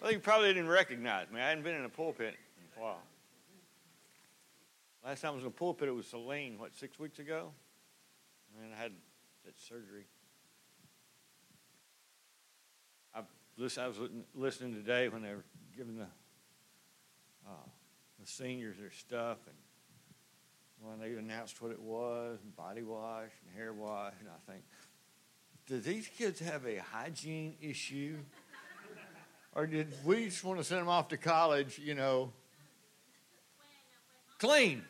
Well, you probably didn't recognize me. I hadn't been in a pulpit in a while. Last time I was in a pulpit, it was Celine, what, six weeks ago? And I had that surgery. I, listen, I was listening today when they were giving the, uh, the seniors their stuff, and when they announced what it was, body wash and hair wash, and I think, do these kids have a hygiene issue? Or did we just want to send them off to college, you know, clean?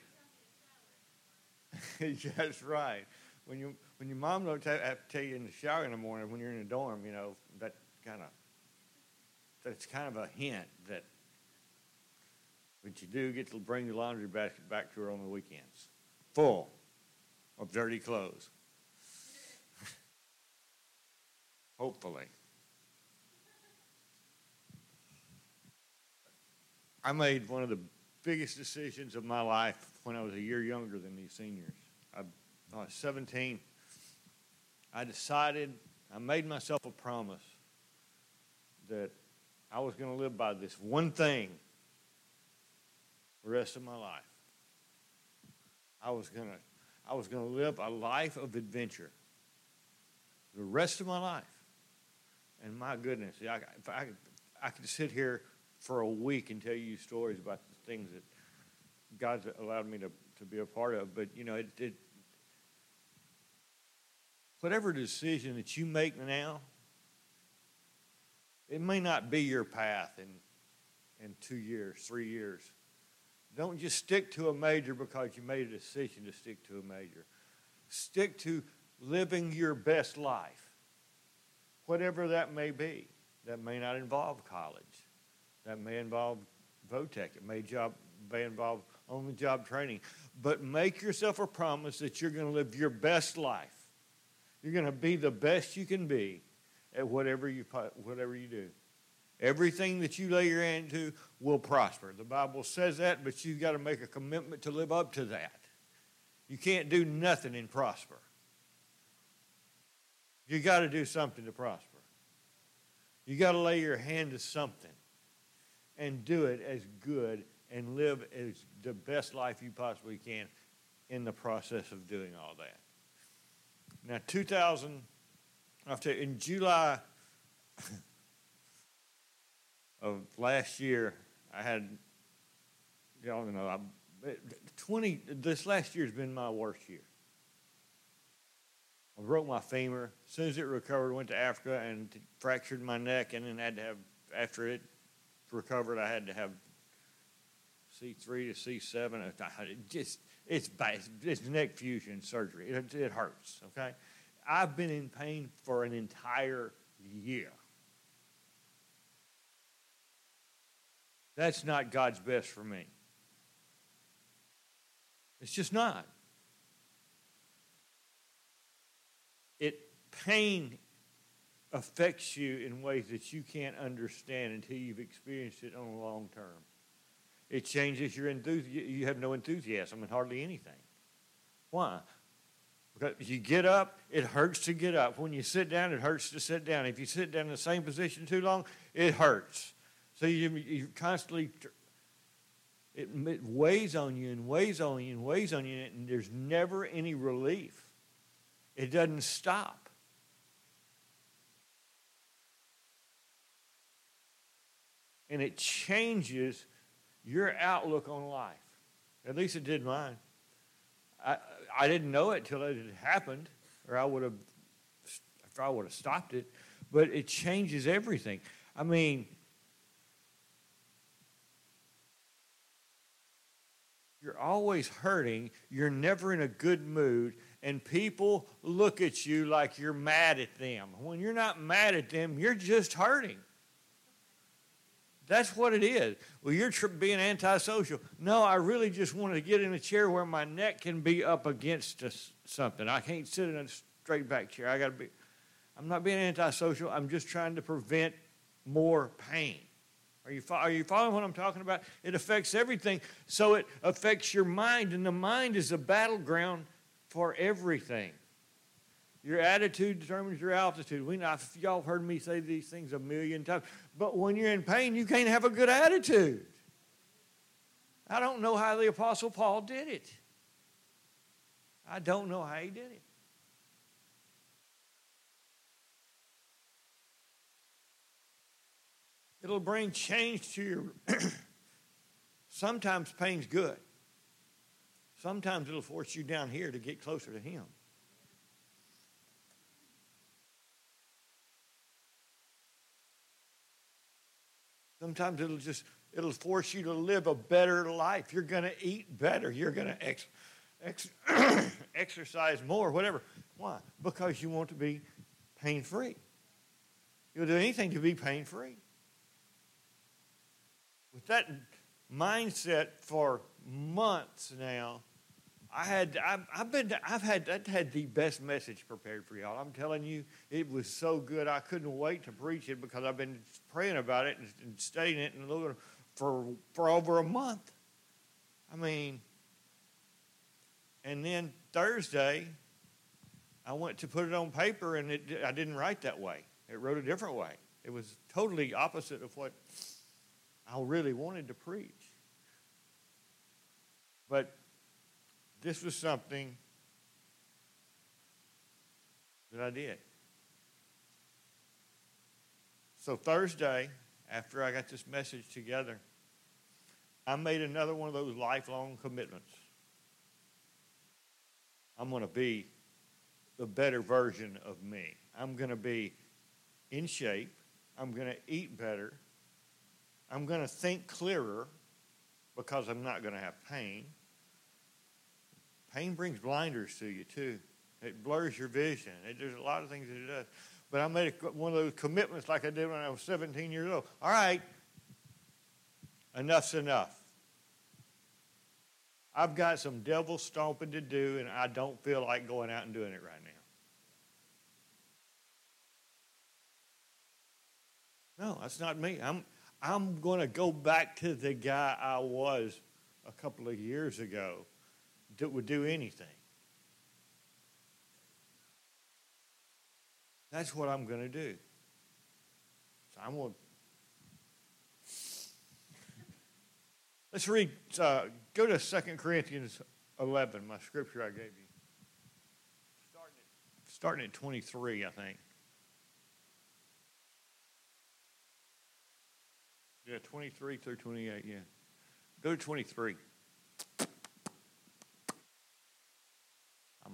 That's right. When you when your mom don't have to tell you in the shower in the morning when you're in the dorm, you know that kind of that's kind of a hint that what you do get to bring the laundry basket back to her on the weekends, full of dirty clothes. Hopefully. I made one of the biggest decisions of my life when I was a year younger than these seniors. I, I was 17. I decided, I made myself a promise that I was going to live by this one thing the rest of my life. I was going to I was going to live a life of adventure the rest of my life. And my goodness, I, I, I could sit here for a week and tell you stories about the things that God's allowed me to, to be a part of. But, you know, it, it whatever decision that you make now, it may not be your path in, in two years, three years. Don't just stick to a major because you made a decision to stick to a major. Stick to living your best life, whatever that may be. That may not involve college. That may involve vo-tech. It may, job, may involve on the job training. But make yourself a promise that you're going to live your best life. You're going to be the best you can be at whatever you, whatever you do. Everything that you lay your hand to will prosper. The Bible says that, but you've got to make a commitment to live up to that. You can't do nothing and prosper. You got to do something to prosper. You got to lay your hand to something and do it as good and live as the best life you possibly can in the process of doing all that. Now, 2000, after in July of last year, I had, y'all know, I, 20, this last year has been my worst year. I broke my femur. As soon as it recovered, went to Africa and fractured my neck, and then had to have, after it recovered, I had to have C3 to C7. It just, it's bad. It's neck fusion surgery. It, it hurts, okay? I've been in pain for an entire year. That's not God's best for me. It's just not. It pain affects you in ways that you can't understand until you've experienced it on a long term. It changes your enthusiasm. You have no enthusiasm in hardly anything. Why? Because you get up, it hurts to get up. When you sit down, it hurts to sit down. If you sit down in the same position too long, it hurts. So you, you constantly, it, it weighs on you and weighs on you and weighs on you, and there's never any relief. It doesn't stop. And it changes your outlook on life. At least it did mine. I, I didn't know it till it had happened, or I would have, I would have stopped it. But it changes everything. I mean, you're always hurting. You're never in a good mood, and people look at you like you're mad at them. When you're not mad at them, you're just hurting. That's what it is. Well, you're tr- being antisocial. No, I really just want to get in a chair where my neck can be up against something. I can't sit in a straight back chair. I got to be. I'm not being antisocial. I'm just trying to prevent more pain. Are you, are you following what I'm talking about? It affects everything. So it affects your mind, and the mind is a battleground for everything. Your attitude determines your altitude. We know y'all heard me say these things a million times. But when you're in pain, you can't have a good attitude. I don't know how the Apostle Paul did it. I don't know how he did it. It'll bring change to your. Sometimes pain's good. Sometimes it'll force you down here to get closer to Him. Sometimes it'll just it'll force you to live a better life. You're going to eat better. You're going to ex, ex, exercise more, whatever. Why? Because you want to be pain free. You'll do anything to be pain free. With that mindset for months now, I had I've, I've been I've had I've had the best message prepared for y'all. I'm telling you, it was so good. I couldn't wait to preach it because I've been praying about it and, and studying it and looking for for over a month. I mean, and then Thursday, I went to put it on paper and it I didn't write that way. It wrote a different way. It was totally opposite of what I really wanted to preach. But this was something that I did. So Thursday, after I got this message together, I made another one of those lifelong commitments. I'm going to be the better version of me. I'm going to be in shape. I'm going to eat better. I'm going to think clearer because I'm not going to have pain. Pain brings blinders to you, too. It blurs your vision. It, there's a lot of things that it does. But I made a, one of those commitments like I did when I was 17 years old. All right, enough's enough. I've got some devil stomping to do, and I don't feel like going out and doing it right now. No, that's not me. I'm, I'm going to go back to the guy I was a couple of years ago that would do anything. That's what I'm going to do. So I'm going to. Let's read, uh, go to 2 Corinthians 11, my scripture I gave you. Starting at, starting at 23, I think. Yeah, 23 through 28, yeah. Go to 23.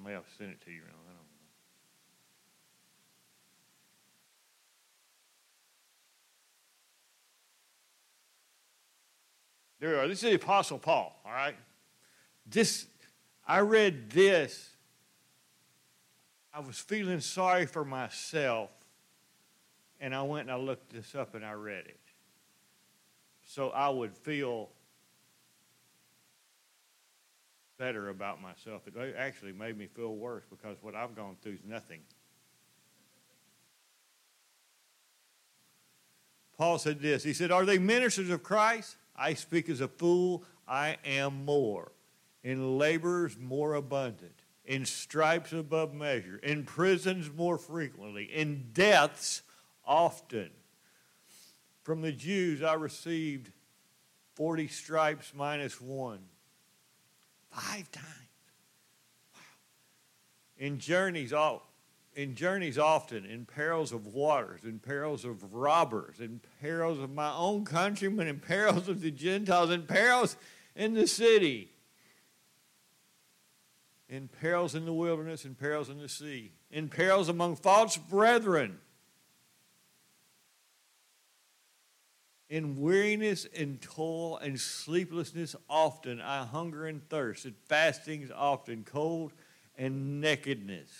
May have sent it to you. I don't know. There we are. This is the Apostle Paul, all right? This, I read this. I was feeling sorry for myself, and I went and I looked this up and I read it so I would feel better about myself. It actually made me feel worse because what I've gone through is nothing. Paul said this He said, Are they ministers of Christ? I speak as a fool. I am more. In labors more abundant. In stripes above measure. In prisons more frequently. In deaths often. From the Jews, I received 40 stripes minus one. Five times. Wow. In journeys, all, in journeys often, in perils of waters, in perils of robbers, in perils of my own countrymen, in perils of the Gentiles, in perils in the city, in perils in the wilderness, in perils in the sea, in perils among false brethren In weariness and toil and sleeplessness often I hunger and thirst, and fastings often, cold and nakedness.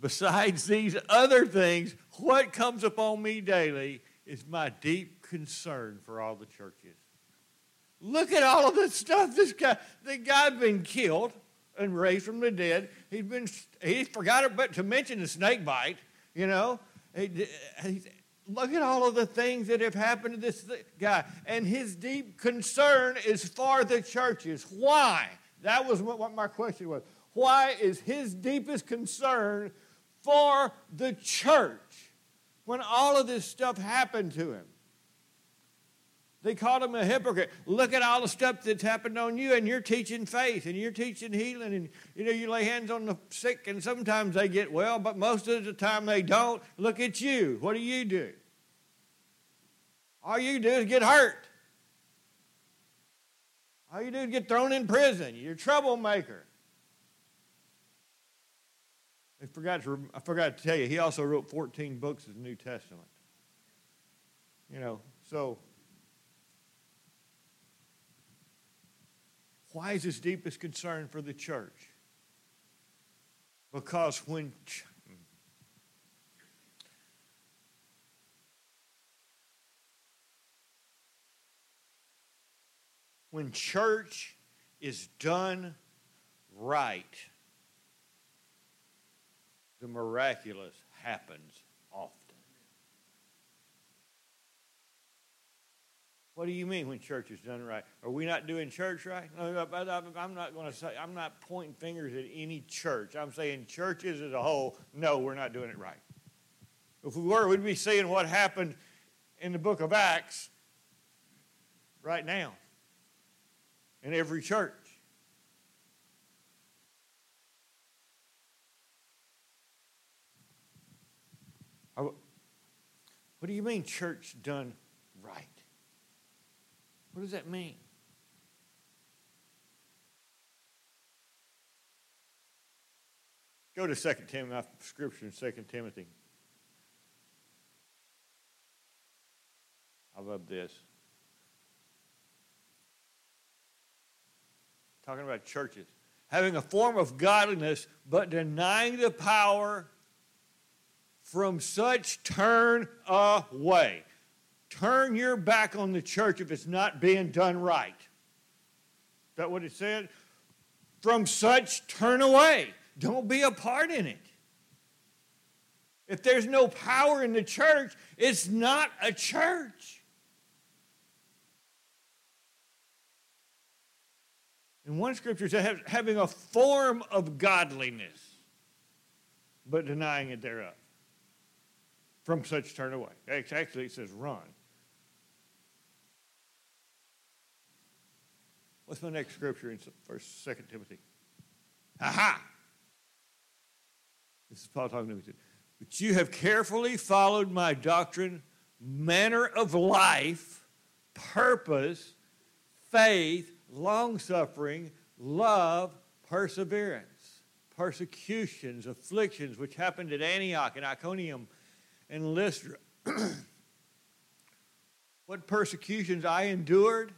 Besides these other things, what comes upon me daily is my deep concern for all the churches. Look at all of this stuff. This guy, the guy's been killed and raised from the dead. He's been, he forgot it, but to mention the snake bite, you know. He, look at all of the things that have happened to this guy. And his deep concern is for the churches. Why? That was what my question was. Why is his deepest concern for the church when all of this stuff happened to him? They called him a hypocrite. Look at all the stuff that's happened on you, and you're teaching faith, and you're teaching healing, and you know you lay hands on the sick, and sometimes they get well, but most of the time they don't. Look at you. What do you do? All you do is get hurt. All you do is get thrown in prison. You're a troublemaker. I forgot to, I forgot to tell you, he also wrote 14 books of the New Testament. You know, so Why is his deepest concern for the church? Because when when church is done right, the miraculous happens often. What do you mean when church is done right? Are we not doing church right? I'm not going to say, I'm not pointing fingers at any church. I'm saying churches as a whole, no, we're not doing it right. If we were, we'd be seeing what happened in the book of Acts right now in every church. What do you mean, church done? What does that mean? Go to 2 Timothy, my scripture in 2 Timothy. I love this. Talking about churches. Having a form of godliness, but denying the power from such turn away. Turn your back on the church if it's not being done right. Is that what it said? From such, turn away. Don't be a part in it. If there's no power in the church, it's not a church. And one scripture, says having a form of godliness, but denying it thereof. From such turn away. Actually, it says run. What's my next scripture in First, Second Timothy? Aha! This is Paul talking to me. But you have carefully followed my doctrine, manner of life, purpose, faith, long suffering, love, perseverance, persecutions, afflictions, which happened at Antioch and Iconium and Lystra. what persecutions I endured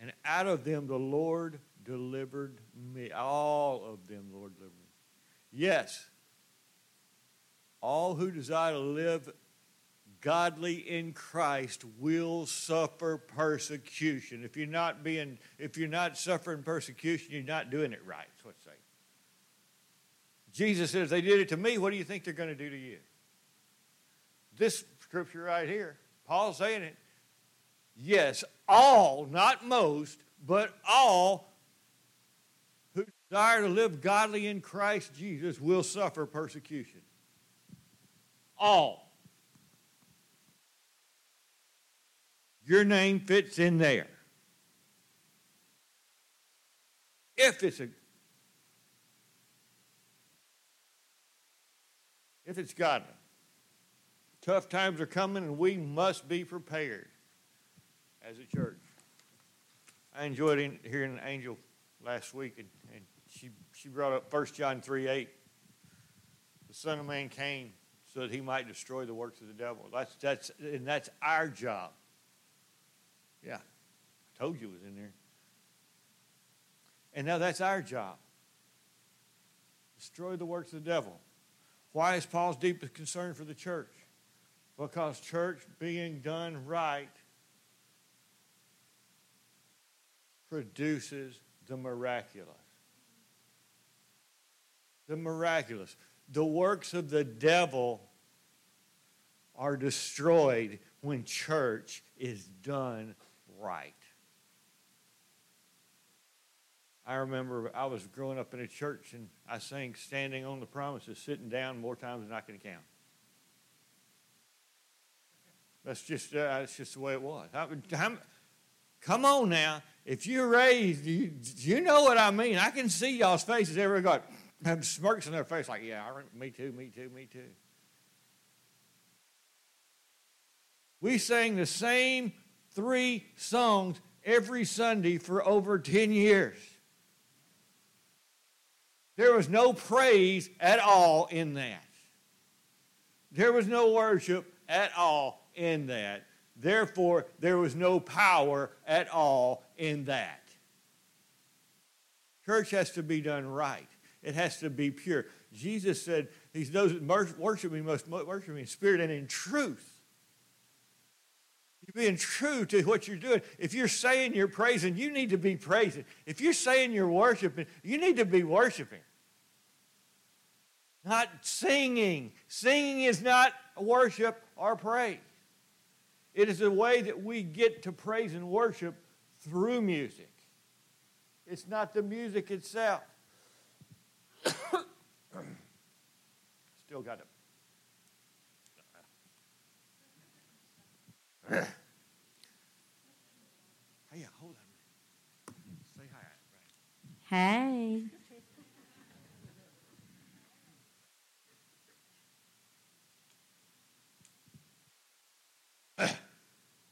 and out of them the Lord delivered me. All of them, Lord delivered me. Yes, all who desire to live godly in Christ will suffer persecution. If you're not being, if you're not suffering persecution, you're not doing it right. That's what it's saying. Jesus says, they did it to me. What do you think they're going to do to you? This scripture right here, Paul's saying it. Yes, all, not most, but all who desire to live godly in Christ Jesus will suffer persecution. All. Your name fits in there. If it's a if it's godly. Tough times are coming and we must be prepared as a church. I enjoyed in, hearing Angel last week, and, and she, she brought up 1 John 3 8. The Son of Man came so that he might destroy the works of the devil. That's, that's, and that's our job. Yeah, I told you it was in there. And now that's our job. Destroy the works of the devil. Why is Paul's deepest concern for the church? Because church being done right produces the miraculous. The miraculous. The works of the devil are destroyed when church is done right. I remember I was growing up in a church and I sang Standing on the Promises, sitting down more times than I can count. That's just, uh, that's just the way it was. Come on now. If you're raised, you, you know what I mean. I can see y'all's faces. Everybody got have smirks on their face like, yeah, I, me too, me too, me too. We sang the same three songs every Sunday for over 10 years. There was no praise at all in that. There was no worship at all in that. Therefore, there was no power at all in that. Church has to be done right. It has to be pure. Jesus said, These those that worship me must worship me in spirit and in truth. You're being true to what you're doing. If you're saying you're praising, you need to be praising. If you're saying you're worshiping, you need to be worshiping. Not singing. Singing is not worship or praise. It is a way that we get to praise and worship through music. It's not the music itself. Still got it. hey, hold on. Say hi. Hey.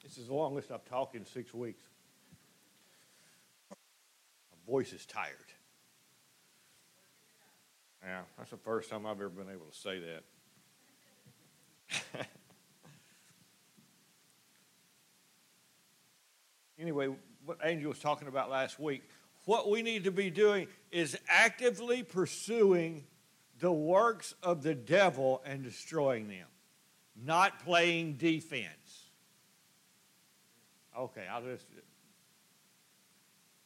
this is the longest I've talked in six weeks. Voice is tired. Yeah, that's the first time I've ever been able to say that. anyway, what Angel was talking about last week, what we need to be doing is actively pursuing the works of the devil and destroying them, not playing defense. Okay, I'll just.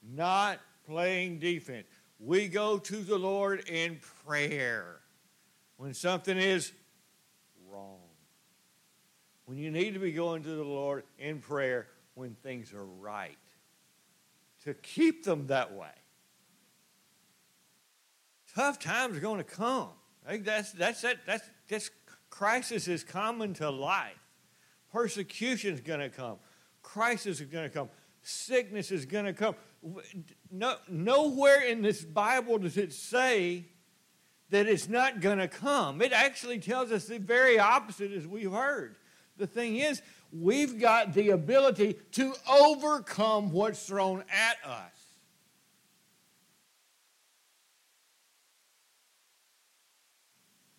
Not playing defense. We go to the Lord in prayer when something is wrong. When you need to be going to the Lord in prayer when things are right. To keep them that way. Tough times are going to come. That's that's that that's this crisis is common to life. Persecution is going to come. Crisis is going to come. Sickness is going to come. No, nowhere in this Bible does it say that it's not going to come. It actually tells us the very opposite, as we've heard. The thing is, we've got the ability to overcome what's thrown at us.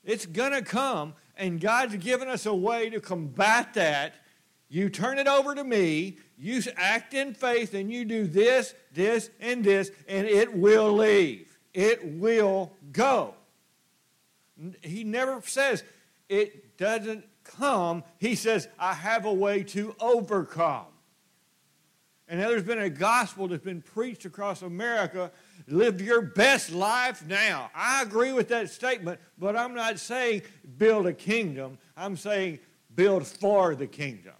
It's going to come, and God's given us a way to combat that you turn it over to me, you act in faith, and you do this, this, and this, and it will leave. It will go. He never says it doesn't come. He says, I have a way to overcome. And there's been a gospel that's been preached across America. Live your best life now. I agree with that statement, but I'm not saying build a kingdom. I'm saying build for the kingdom.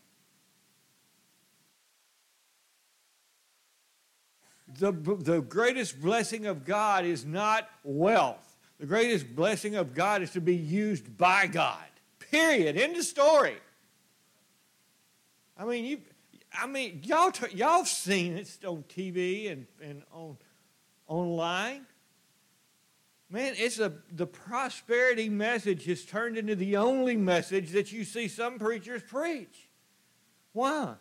The, the greatest blessing of God is not wealth. The greatest blessing of God is to be used by God. Period. End of story. I mean, you, I mean, y'all, y'all seen it on TV and, and on online. Man, it's a the prosperity message has turned into the only message that you see some preachers preach. Why?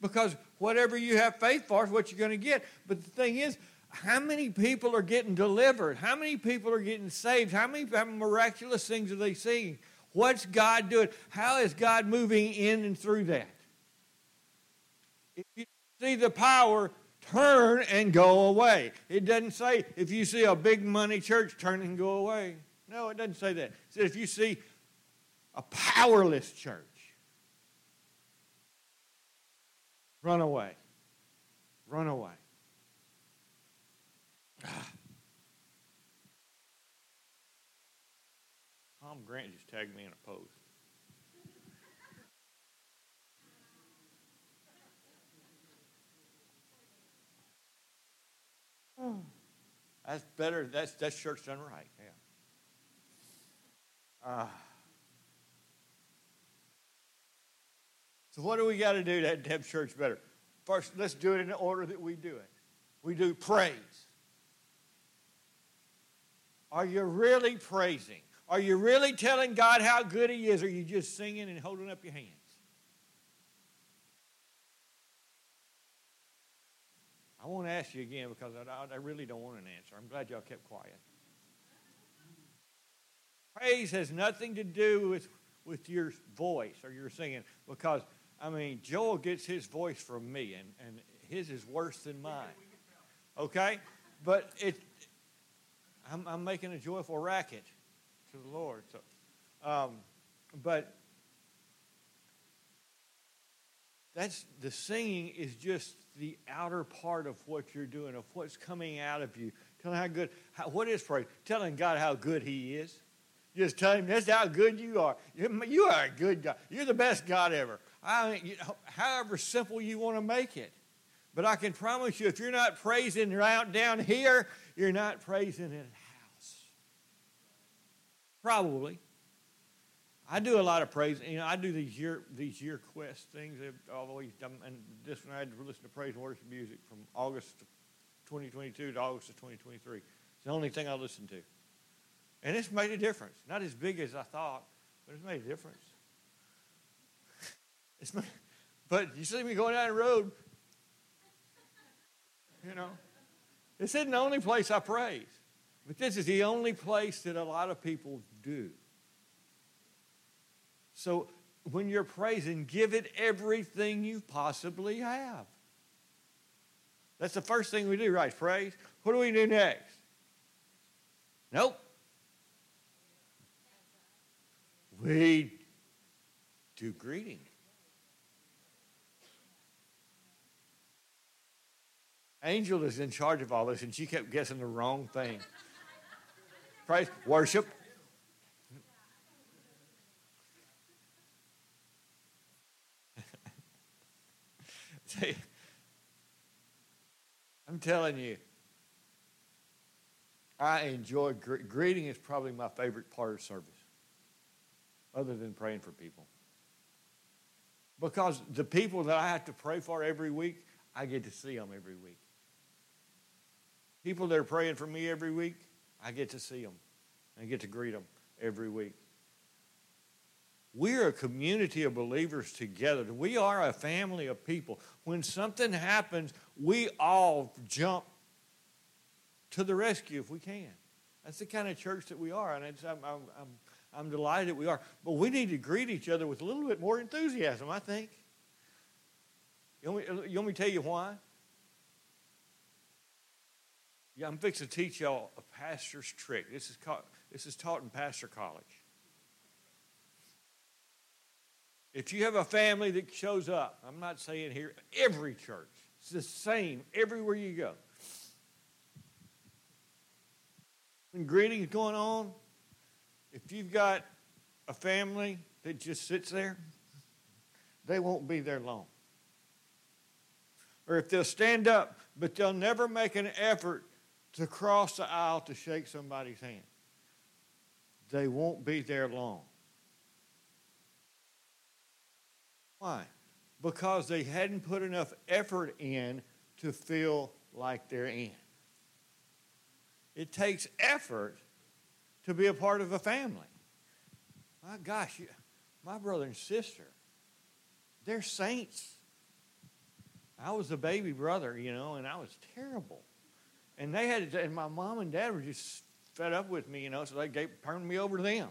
Because whatever you have faith for is what you're going to get. But the thing is, how many people are getting delivered? How many people are getting saved? How many miraculous things are they seeing? What's God doing? How is God moving in and through that? If you see the power, turn and go away. It doesn't say if you see a big money church, turn and go away. No, it doesn't say that. It says if you see a powerless church, Run away. Run away. Tom Grant just tagged me in a post. That's better. That's that's church done right. Yeah. Uh, so what do we got to do to have church better? First, let's do it in the order that we do it. We do praise. Are you really praising? Are you really telling God how good He is? Or are you just singing and holding up your hands? I won't ask you again because I, I really don't want an answer. I'm glad y'all kept quiet. Praise has nothing to do with, with your voice or your singing because, I mean, Joel gets his voice from me, and, and his is worse than mine. Okay? But it, I'm, I'm making a joyful racket to the Lord. So, um, but that's the singing is just the outer part of what you're doing, of what's coming out of you. Telling how good, how, what is praise? Telling God how good He is. Just tell Him that's how good you are. You are a good God. You're the best God ever. I mean, you know, however simple you want to make it. But I can promise you, if you're not praising out down here, you're not praising in house. Probably. I do a lot of praise. You know, I do these year these year quest things. I've always done, and this one I had to listen to praise and worship music from August 2022 to August of 2023. It's the only thing I listen to, and it's made a difference. Not as big as I thought, but it's made a difference. It's made, but you see me going down the road, you know, this isn't the only place I praise, but this is the only place that a lot of people do. So when you're praising, give it everything you possibly have. That's the first thing we do, right? Praise. What do we do next? Nope. We do greeting. Angel is in charge of all this, and she kept guessing the wrong thing. Praise, worship, See, I'm telling you, I enjoy greeting is probably my favorite part of service, other than praying for people. Because the people that I have to pray for every week, I get to see them every week. People that are praying for me every week, I get to see them. I get to greet them every week. We're a community of believers together. We are a family of people. When something happens, we all jump to the rescue if we can. That's the kind of church that we are, and I'm, I'm, I'm, I'm delighted we are. But we need to greet each other with a little bit more enthusiasm, I think. You want me, you want me to tell you why? Yeah, I'm fixing to teach y'all a pastor's trick. This is, called, this is taught in pastor college. If you have a family that shows up, I'm not saying here, every church, it's the same everywhere you go. When greetings going on, if you've got a family that just sits there, they won't be there long. Or if they'll stand up, but they'll never make an effort to cross the aisle to shake somebody's hand, they won't be there long. Why? Because they hadn't put enough effort in to feel like they're in. It takes effort to be a part of a family. My gosh, my brother and sister, they're saints. I was a baby brother, you know, and I was terrible. And they had, and my mom and dad were just fed up with me, you know, so they gave, turned me over to them.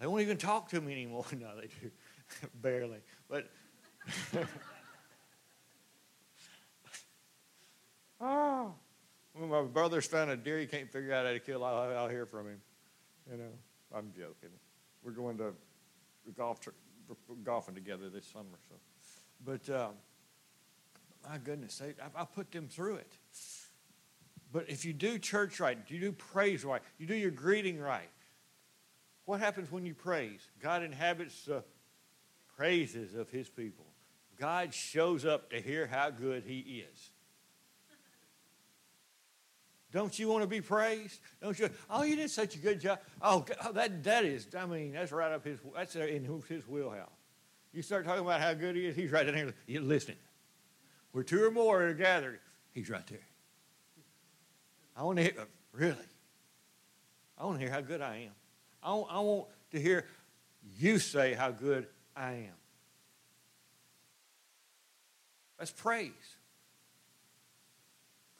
They won't even talk to me anymore. no, they do. barely. But oh, when my brother's found a deer he can't figure out how to kill, I'll, I'll hear from him. You know, I'm joking. We're going to golf golfing together this summer. So, but um, my goodness, I, I put them through it. But if you do church right, you do praise right, you do your greeting right, what happens when you praise? God inhabits the praises of his people. God shows up to hear how good he is. Don't you want to be praised? Don't you? Oh, you did such a good job. Oh, oh that that is. I mean, that's right up his. That's in his wheelhouse. You start talking about how good he is. He's right down here. You're listening. Where two or more are gathered, he's right there. I want to hear. Really. I want to hear how good I am. I want, I want to hear you say how good I am. That's praise.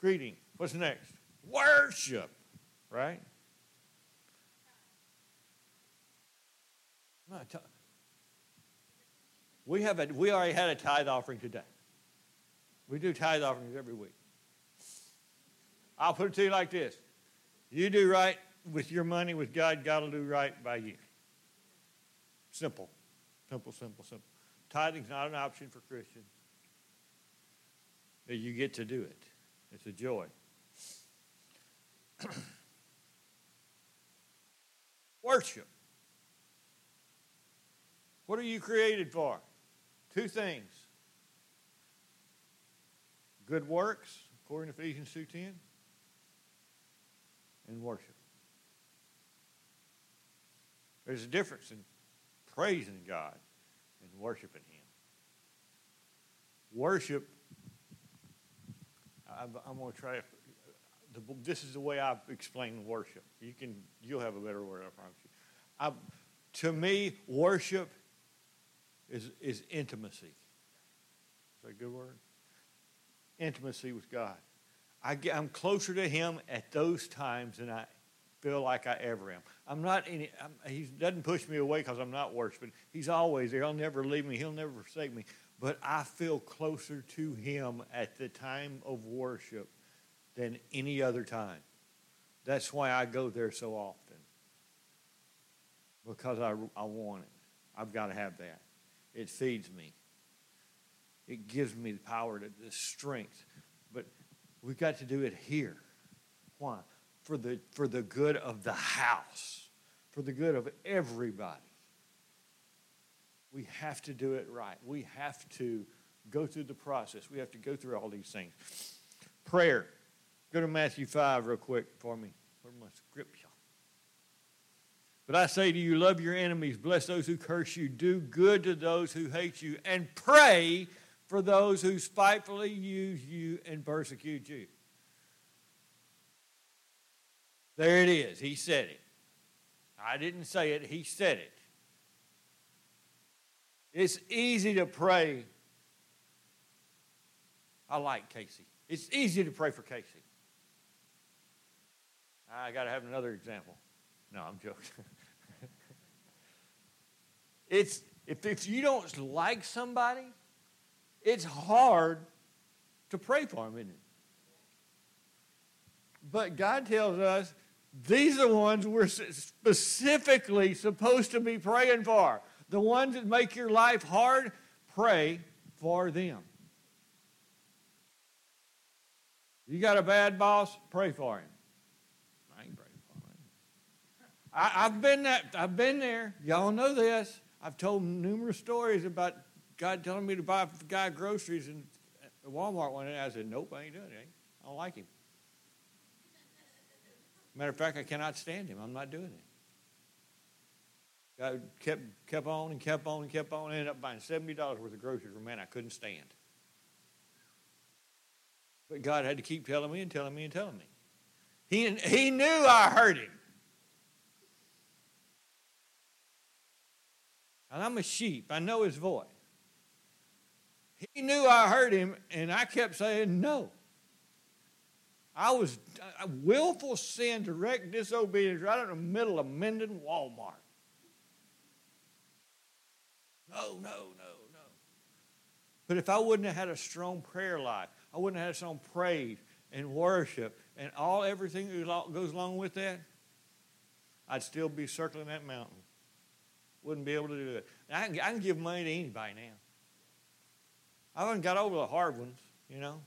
Greeting. What's next? Worship. Right? We have a, we already had a tithe offering today. We do tithe offerings every week. I'll put it to you like this. You do right with your money with God, God will do right by you. Simple. Simple, simple, simple. Tithing's not an option for Christians. You get to do it. It's a joy. Worship. What are you created for? Two things. Good works, according to Ephesians 2.10, and worship. There's a difference in praising God and worshiping Him. Worship, I'm, I'm going to try, the, this is the way I explain worship. You can, you'll have a better word, I promise you. I, to me, worship is, is intimacy. Is that a good word? Intimacy with God. I get, I'm closer to Him at those times than I feel like I ever am. I'm not any, I'm, he doesn't push me away because I'm not worshiping. He's always there. He'll never leave me. He'll never forsake me. But I feel closer to him at the time of worship than any other time. That's why I go there so often. Because I, I want it. I've got to have that. It feeds me. It gives me the power, to, the strength. We've got to do it here. Why? for the, for the good of the house, for the good of everybody. We have to do it right. We have to go through the process. We have to go through all these things. Prayer. Go to Matthew 5 real quick for me. Where my scripture? But I say to you, love your enemies, bless those who curse you, do good to those who hate you, and pray for those who spitefully use you and persecute you. There it is. He said it. I didn't say it, he said it. It's easy to pray. I like Casey. It's easy to pray for Casey. I got to have another example. No, I'm joking. it's if, if you don't like somebody, it's hard to pray for them, isn't it? But God tells us these are the ones we're specifically supposed to be praying for. The ones that make your life hard, pray for them. You got a bad boss, pray for him. I ain't praying for him. I, have been that. I've been there. Y'all know this. I've told numerous stories about God telling me to buy a guy groceries and uh, Walmart one day. I said, "Nope, I ain't doing it. I don't like him." Matter of fact, I cannot stand him. I'm not doing it. I kept kept on and kept on and kept on. Ended up buying seventy dollars worth of groceries for a man I couldn't stand. But God had to keep telling me and telling me and telling me. He he knew I hurt him. And I'm a sheep. I know his voice. He knew I hurt him, and I kept saying no. I was a willful sin, direct disobedience right in the middle of Minden Walmart. No, no, no, no. But if I wouldn't have had a strong prayer life, I wouldn't have had strong praise and worship and all everything that goes along with that, I'd still be circling that mountain. Wouldn't be able to do it. I can, I can give money to anybody now. I haven't got over the hard ones, you know.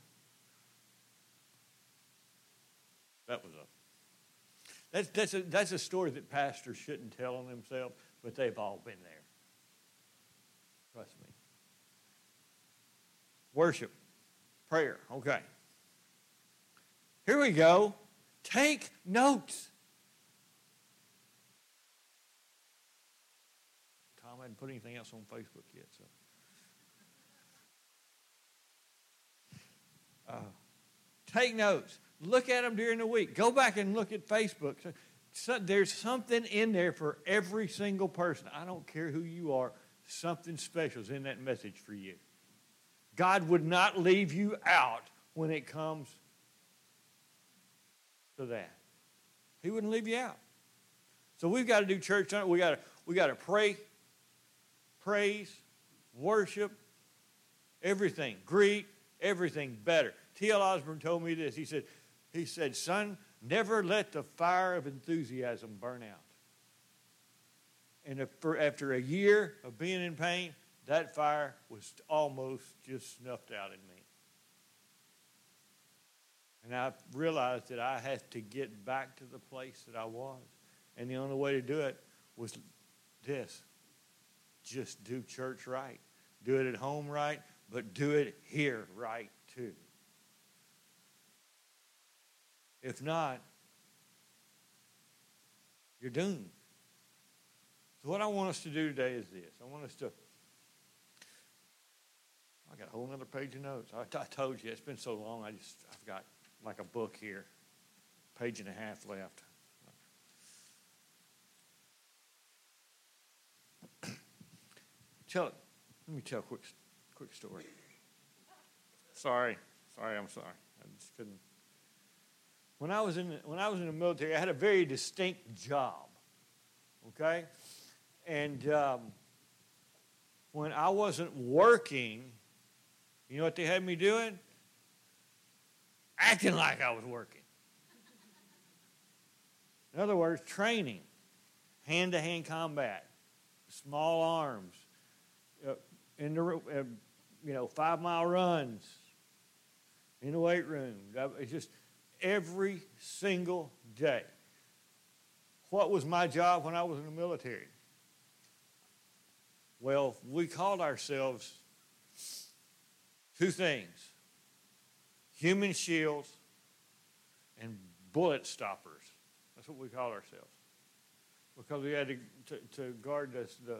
That was a that's, that's, a, that's a story that pastors shouldn't tell on themselves, but they've all been there. Trust me. Worship, prayer. Okay. Here we go. Take notes. Tom hadn't put anything else on Facebook yet, so. Uh, take notes. Look at them during the week. Go back and look at Facebook. So, there's something in there for every single person. I don't care who you are, something special is in that message for you. God would not leave you out when it comes to that. He wouldn't leave you out. So we've got to do church. We got to we got to pray, praise, worship, everything, greet, everything better. T.L. Osborn told me this. He said, he said, son, never let the fire of enthusiasm burn out. And for, after a year of being in pain, that fire was almost just snuffed out in me. And I realized that I had to get back to the place that I was. And the only way to do it was this just do church right. Do it at home right, but do it here right too. If not, you're doomed. So, what I want us to do today is this I want us to. I got a whole other page of notes. I, I told you, it's been so long, I just, I've got like a book here, page and a half left. tell, it. let me tell a quick, quick story. Sorry, sorry, I'm sorry. I just couldn't. When I was in the, when I was in the military, I had a very distinct job. Okay, and um, when I wasn't working, you know what they had me doing? Acting like I was working. In other words, training, hand to hand combat, small arms, uh, in the, uh, you know, five mile runs, in the weight room. It's just every single day. What was my job when I was in the military? Well, we called ourselves two things human shields and bullet stoppers. That's what we called ourselves. Because we had to, to, to guard the, the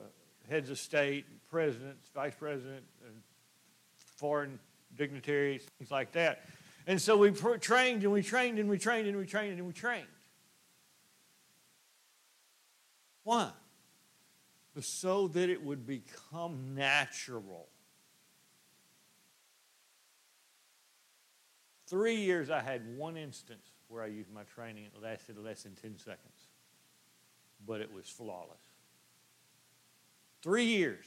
heads of state, presidents, vice president, and foreign dignitaries, things like that. And so we trained and we trained and we trained and we trained and we trained. Why? So that it would become natural. Three years I had one instance where I used my training. It lasted less than 10 seconds, but it was flawless. Three years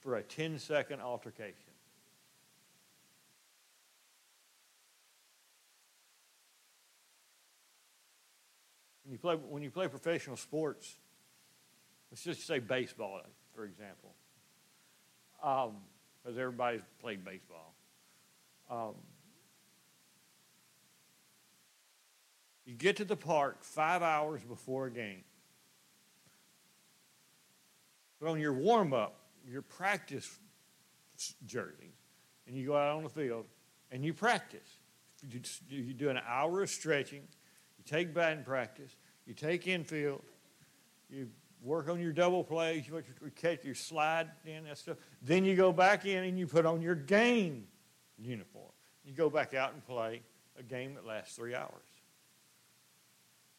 for a 10 second altercation. When you play, when you play professional sports, let's just say baseball, for example, um, because everybody's played baseball. Um, you get to the park five hours before a game. Put on your warm up, your practice jersey, and you go out on the field and you practice. You, you do an hour of stretching you take batting practice, you take infield, you work on your double plays, you catch your slide in that stuff. Then you go back in and you put on your game uniform. You go back out and play a game that lasts three hours.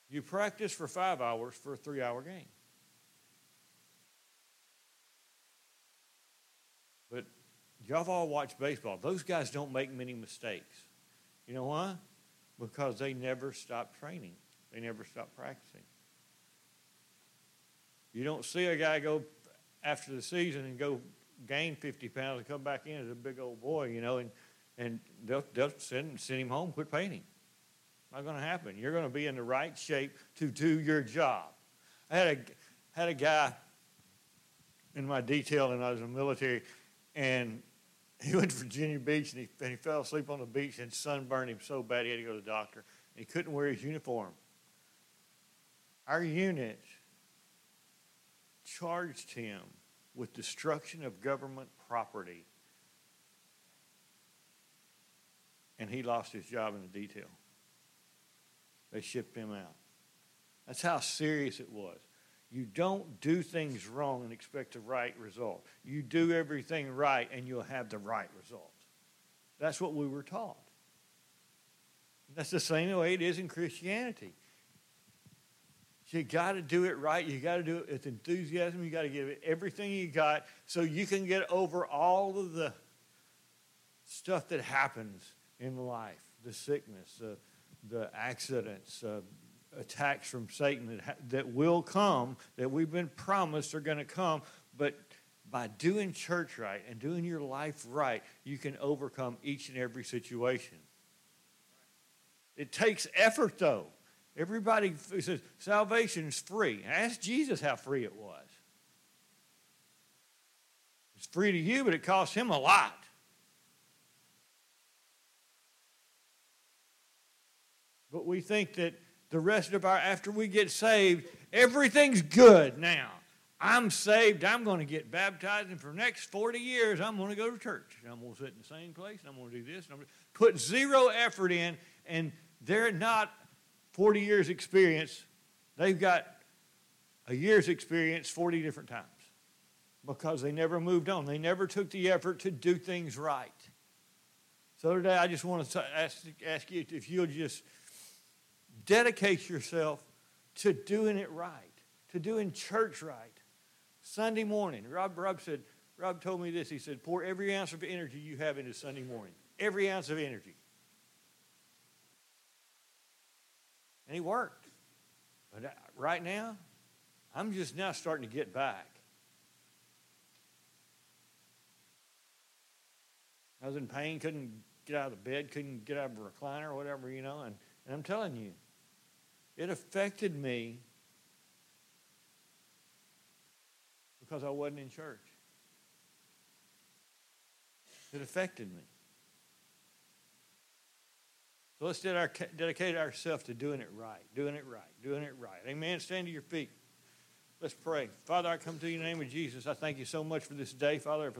You practice for five hours for a three hour game. But y'all all watched baseball. Those guys don't make many mistakes. You know why? because they never stop training. They never stop practicing. You don't see a guy go after the season and go gain 50 pounds and come back in as a big old boy, you know, and, and they'll, they'll send, send him home, quit painting. Not going to happen. You're going to be in the right shape to do your job. I had a, had a guy in my detail and I was in the military, and he went to Virginia Beach and he, and he fell asleep on the beach and sunburned him so bad he had to go to the doctor. He couldn't wear his uniform. Our unit charged him with destruction of government property. And he lost his job in the detail. they shipped him out. That's how serious it was. You don't do things wrong and expect the right result. You do everything right and you'll have the right result. That's what we were taught. That's the same way it is in Christianity. You got to do it right. You got to do it with enthusiasm. You got to give it everything you got so you can get over all of the stuff that happens in life the sickness, uh, the accidents, uh, attacks from Satan that, ha- that will come, that we've been promised are going to come. But by doing church right and doing your life right, you can overcome each and every situation. It takes effort, though. Everybody says salvation is free. Ask Jesus how free it was. It's free to you, but it costs him a lot. But we think that the rest of our, after we get saved, everything's good now. I'm saved. I'm going to get baptized, and for the next 40 years, I'm going to go to church. I'm going to sit in the same place, and I'm going to do this. And I'm going to put zero effort in, and they're not 40 years experience. They've got a year's experience 40 different times because they never moved on. They never took the effort to do things right. So today, I just want to ask, ask you if you'll just dedicate yourself to doing it right, to doing church right. Sunday morning, Rob, Rob said, Rob told me this. He said, pour every ounce of energy you have into Sunday morning. Every ounce of energy. And he worked. But uh, right now, I'm just now starting to get back. I was in pain, couldn't get out of the bed, couldn't get out of a recliner or whatever, you know. And, and I'm telling you, it affected me because I wasn't in church. It affected me. So let's dedicate ourselves to doing it right, doing it right, doing it right. Amen. Stand to your feet. Let's pray. Father, I come to you in the name of Jesus. I thank you so much for this day, Father, for